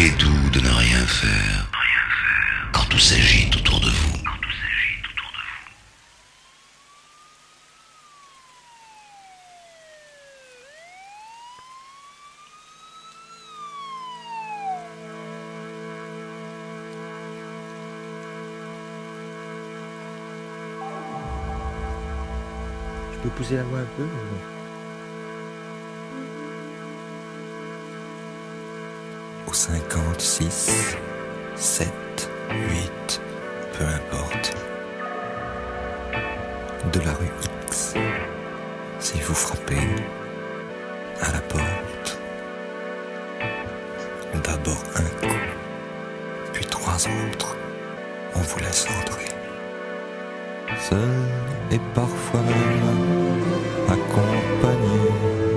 qu'il est de ne rien faire quand tout s'agite autour de vous. Je peux pousser la voix un peu 56, 7, 8, peu importe. De la rue X, si vous frappez à la porte, d'abord un coup, puis trois autres, on vous laisse entrer. Seul et parfois même accompagné.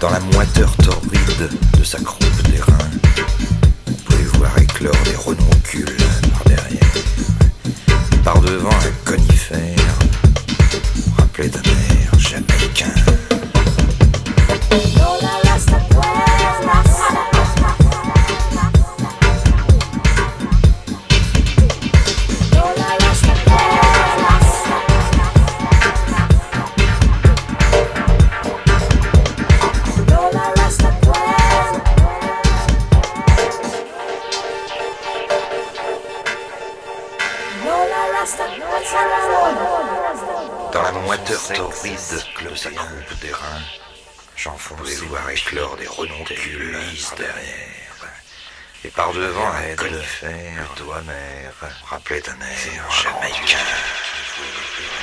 dans la moiteur torride de sa croupe d'airain. Vous pouvez voir éclore des renoncules par derrière? Par devant un conifère, rappelé d'un air jamaïcain. ride de sa croupe d'airain, j'enfonce les voir éclore des renoncules derrière. Et par devant, aide de fer, toi mère, rappelait un air jamais cœur.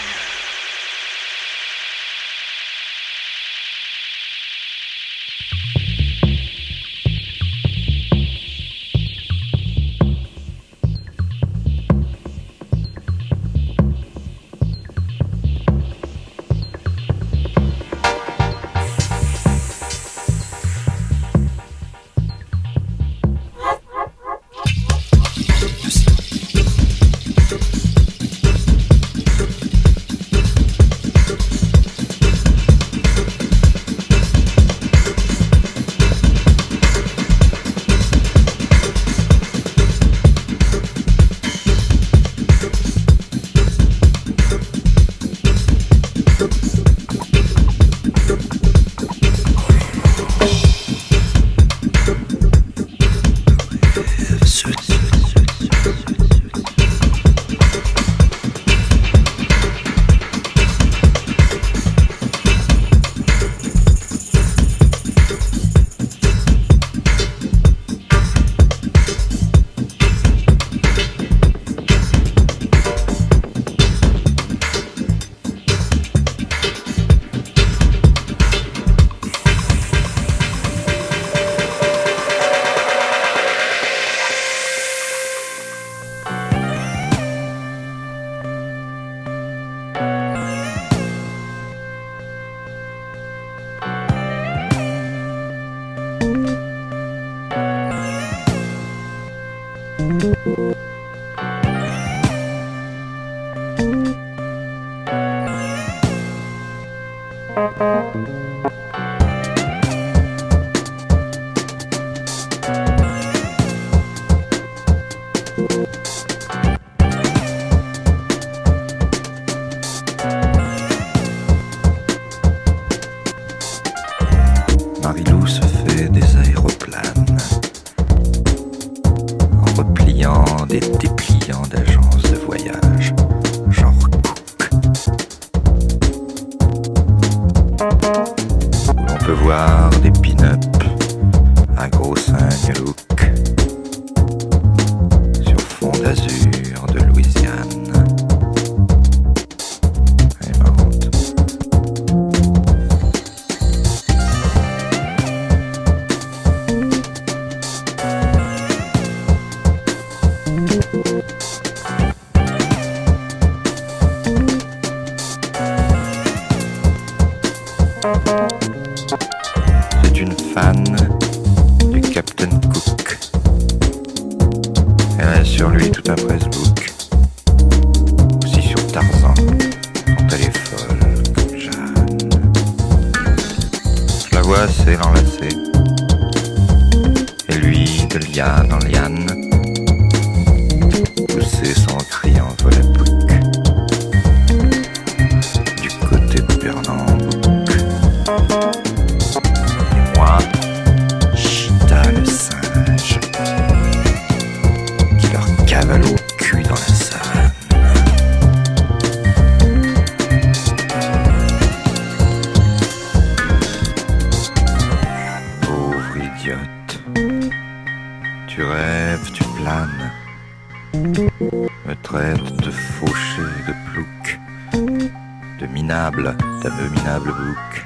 Minable, d'abominable bouc.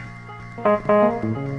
Qu'importe.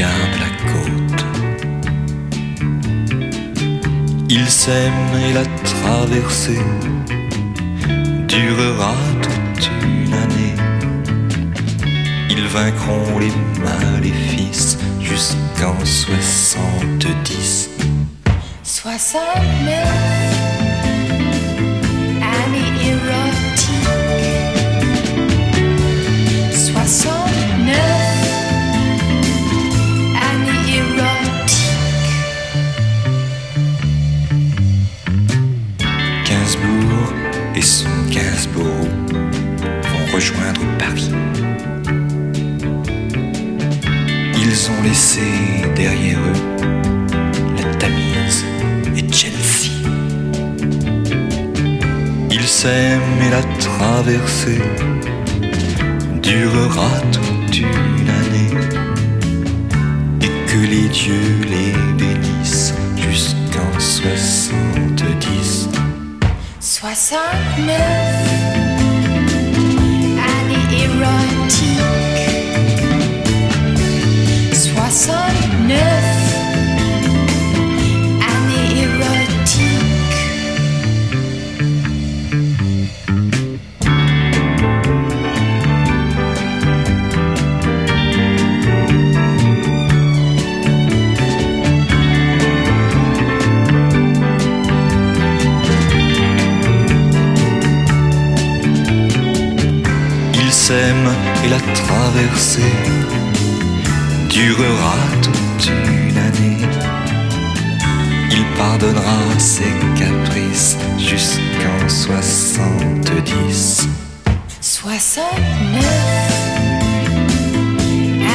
regarde la côte. Il s'aime et la traversée durera toute une année. Ils vaincront les maléfices jusqu'en 70. 60 amis érotiques. rejoindre Paris. Ils ont laissé derrière eux la Tamise et Chelsea. Ils s'aiment et la traversée durera toute une année et que les dieux les bénissent jusqu'en 70. 69 right et la traversée durera toute une année. Il pardonnera ses caprices jusqu'en 70. 69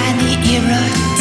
Annie Hero.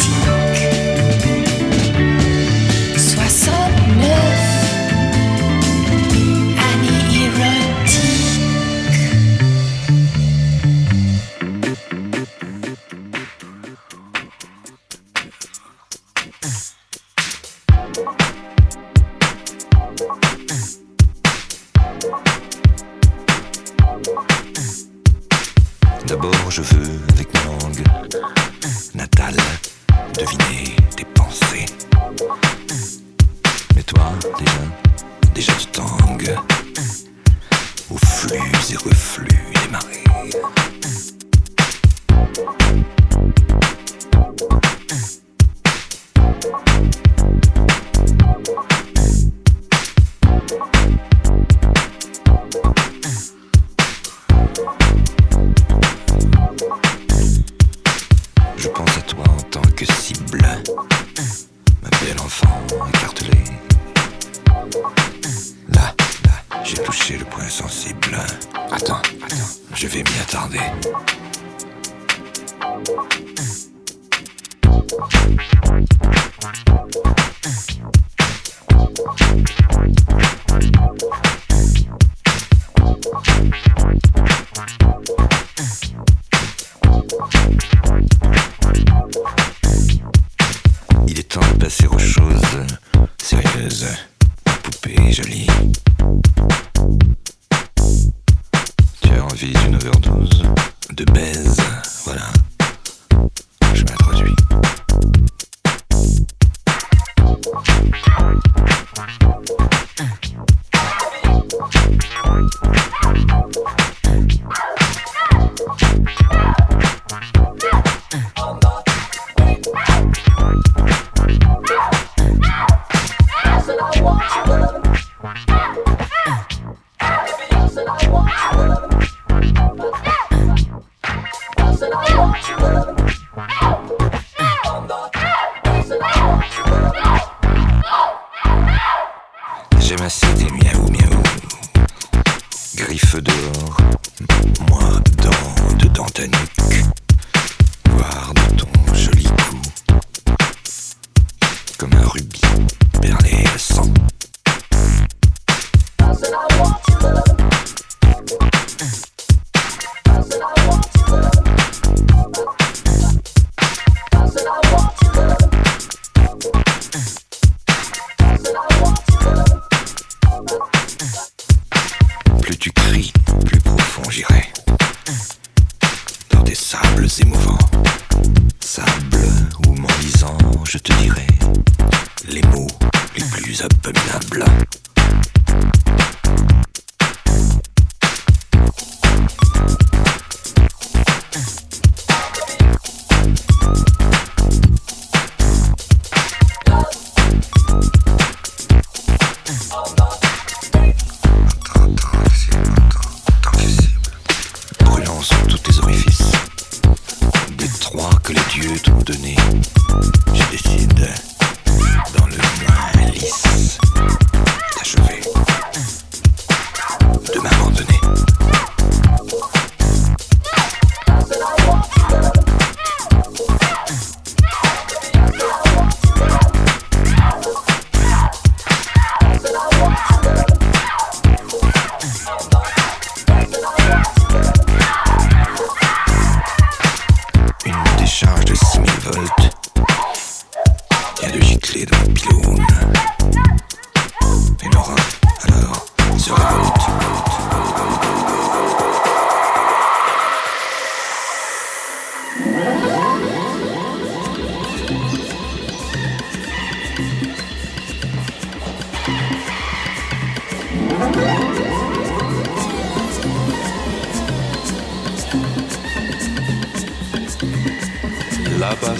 我。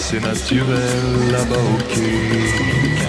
C'est naturel, là-bas au Kenya.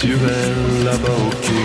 C'est naturel là-bas.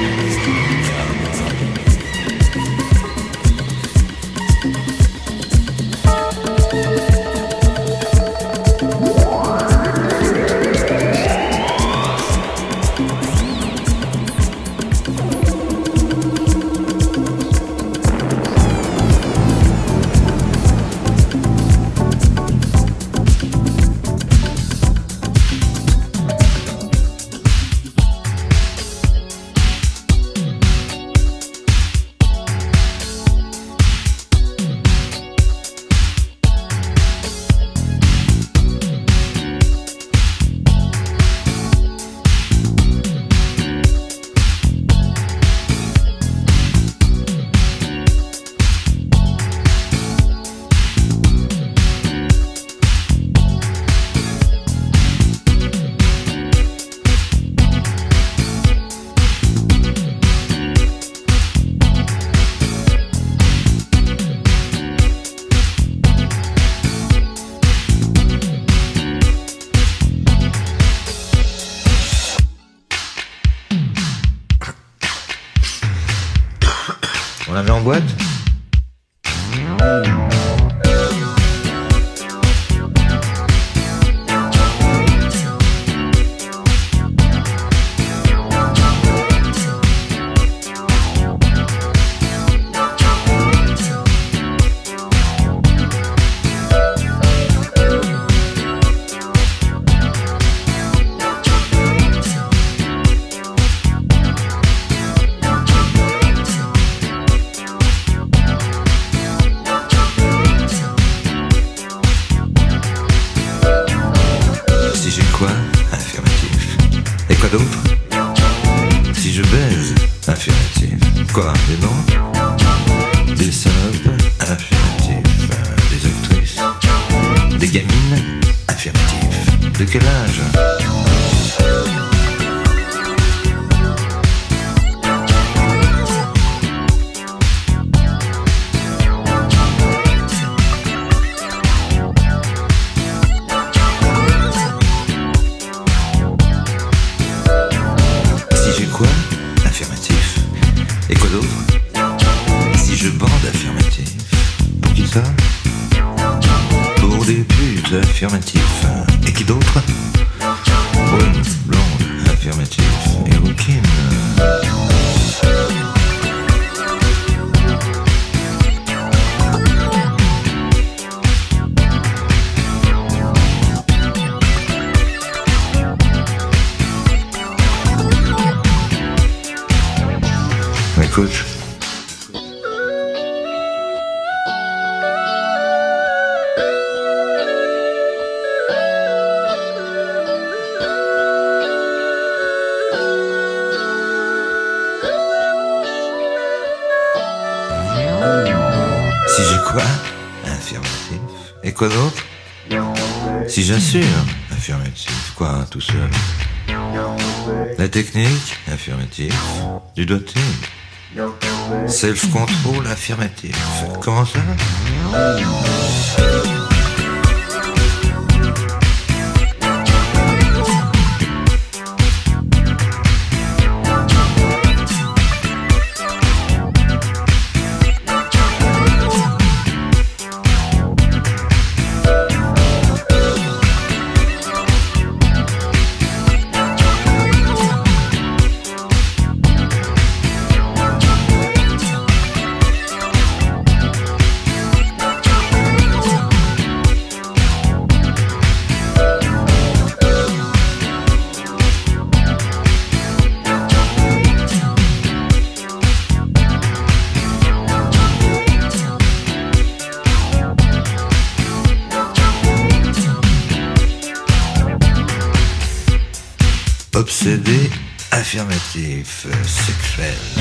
Si j'ai quoi? Affirmatif. Et quoi d'autre? Si j'assure. Affirmatif. Quoi, tout seul? La technique? Affirmatif. Du doigté Self-control affirmatif. Affirmatif sexuel.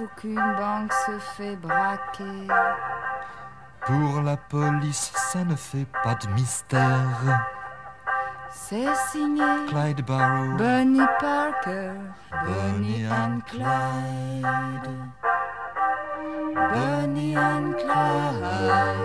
aucune banque se fait braquer. Pour la police, ça ne fait pas de mystère. C'est signé Clyde Barrow, Bonnie Parker, Bonnie and Clyde. Bonnie and Clyde.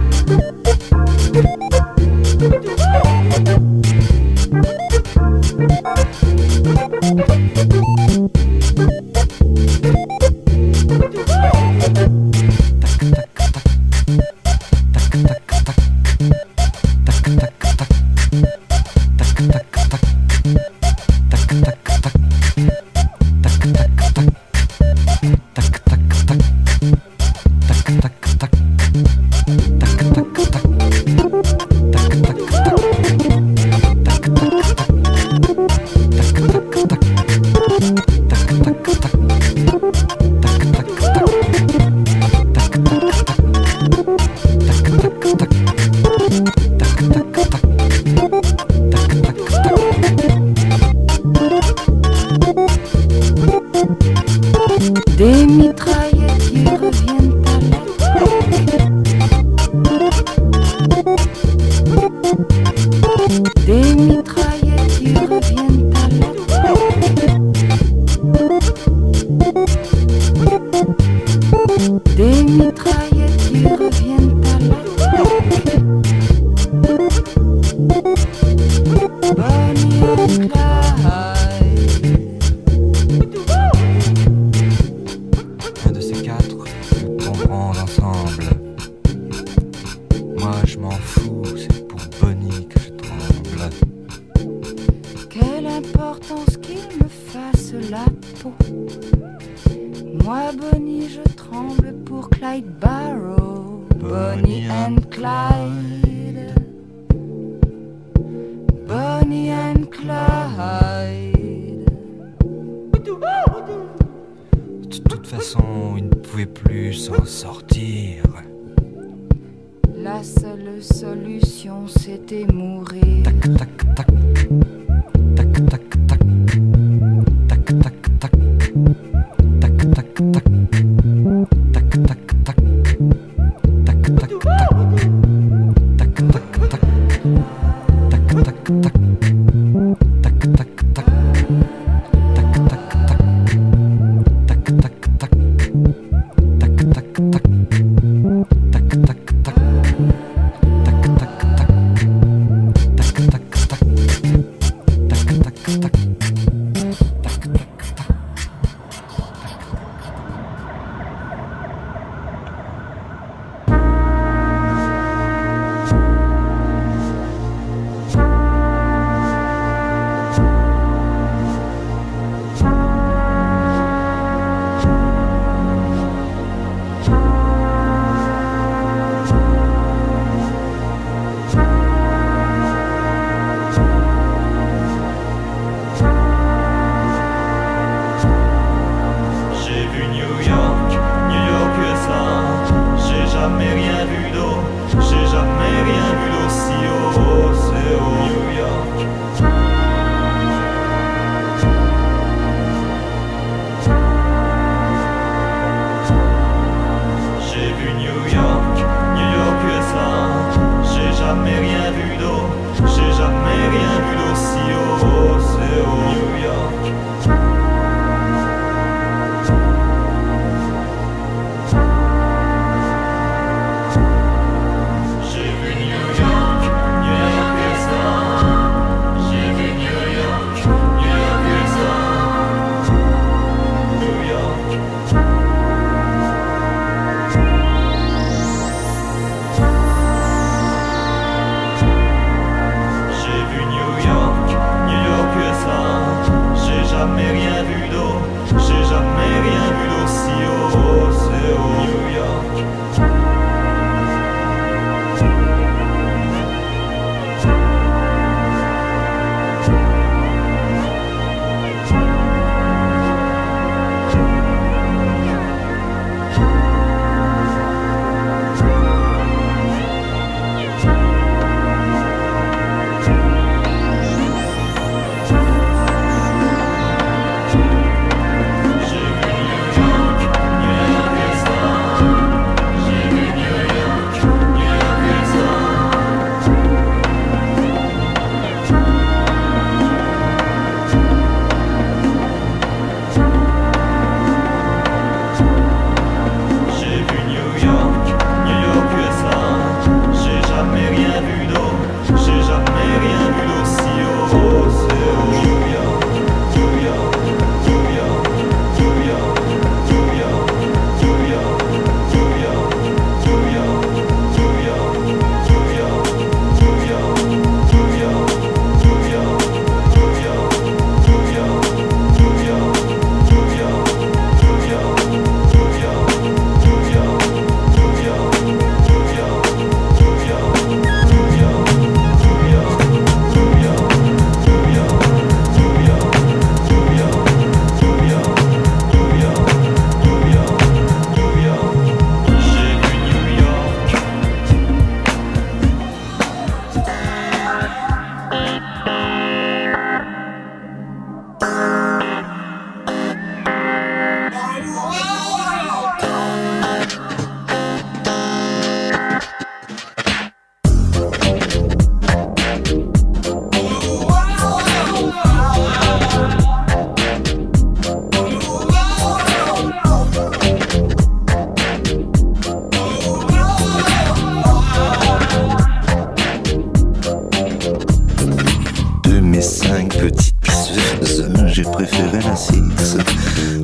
préférais la 6.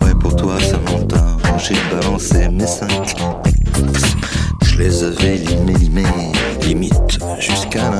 Ouais, pour toi, Saint-Valentin, j'ai balancé mes 5. Je les avais limés, limés, limite jusqu'à la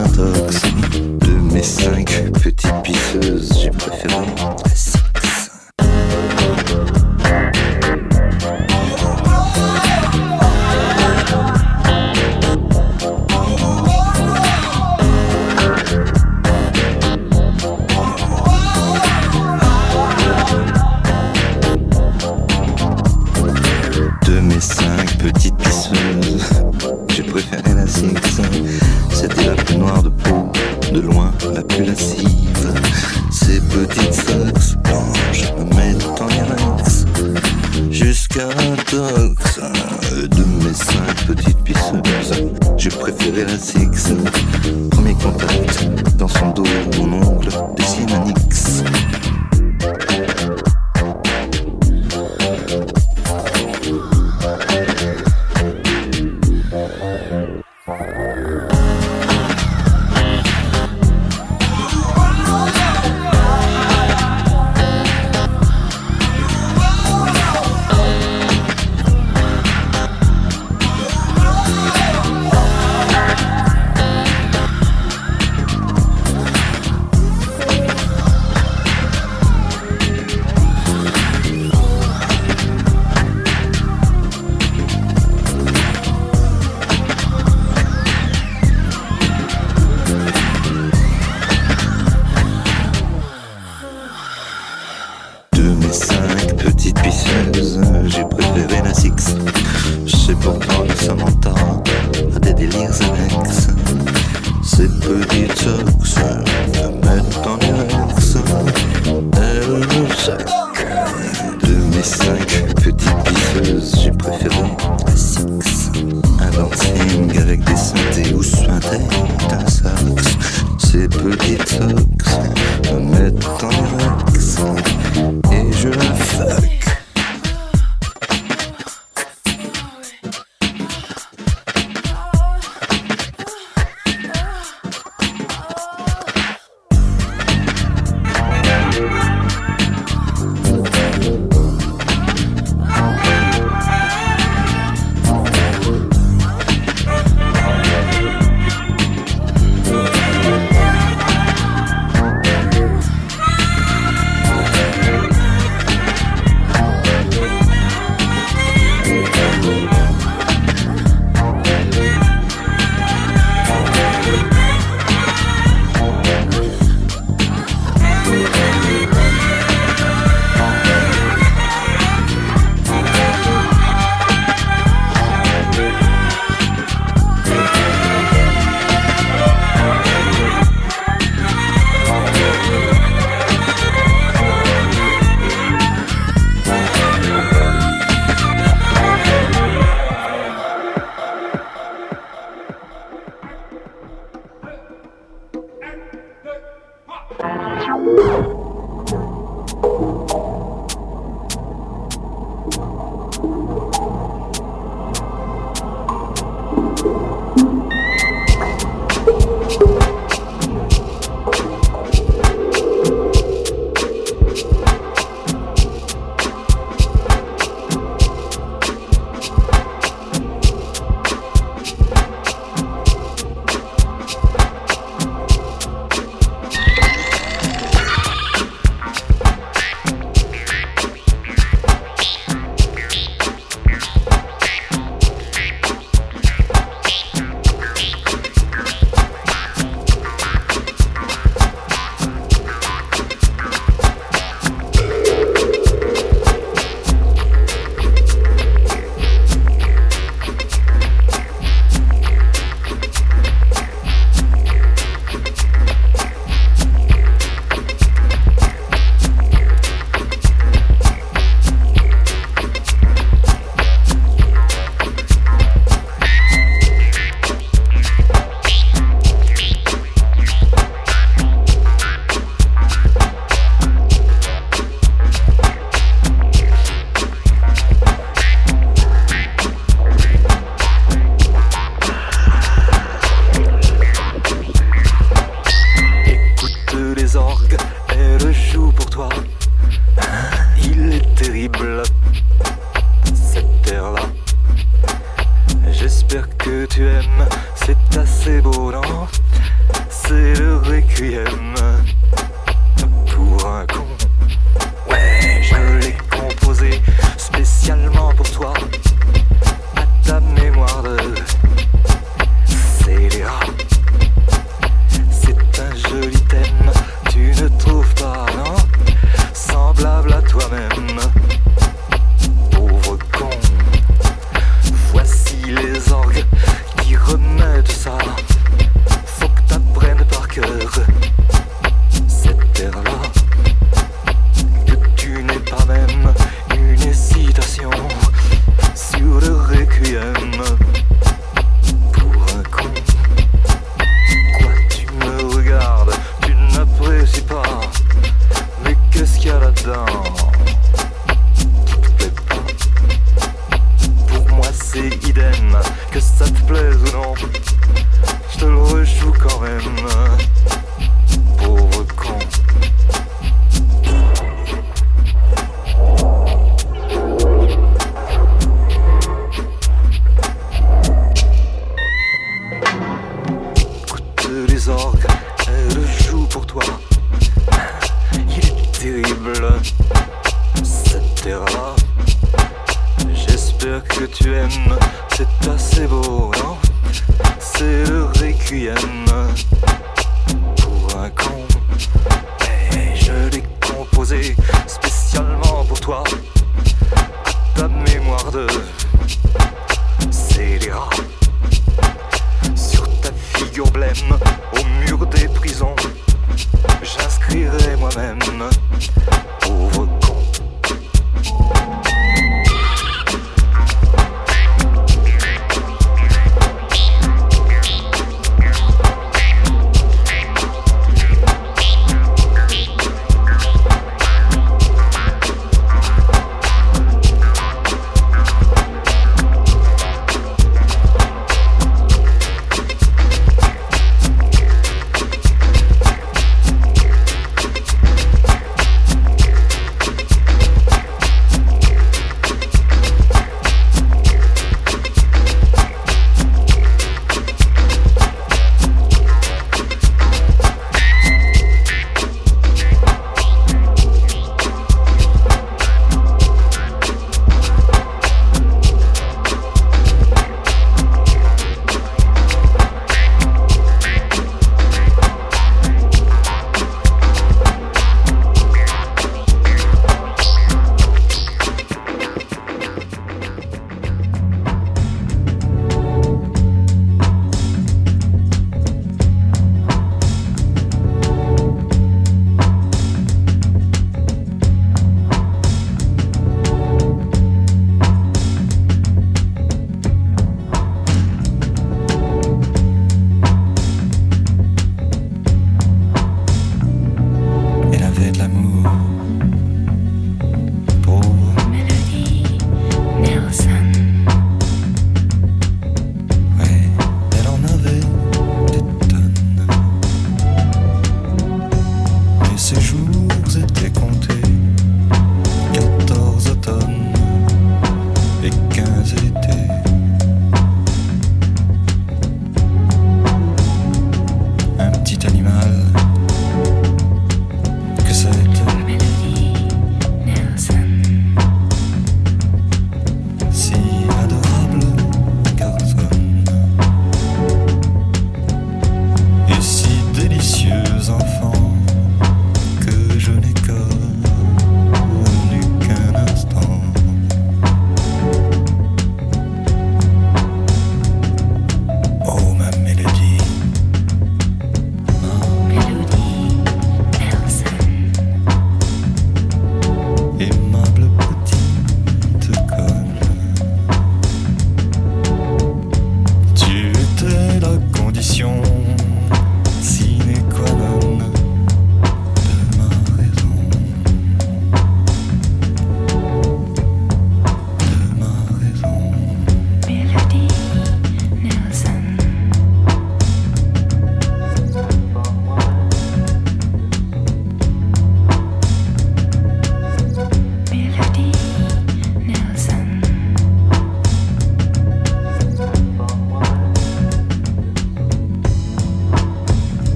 Un dancing avec des synthés ou sphinter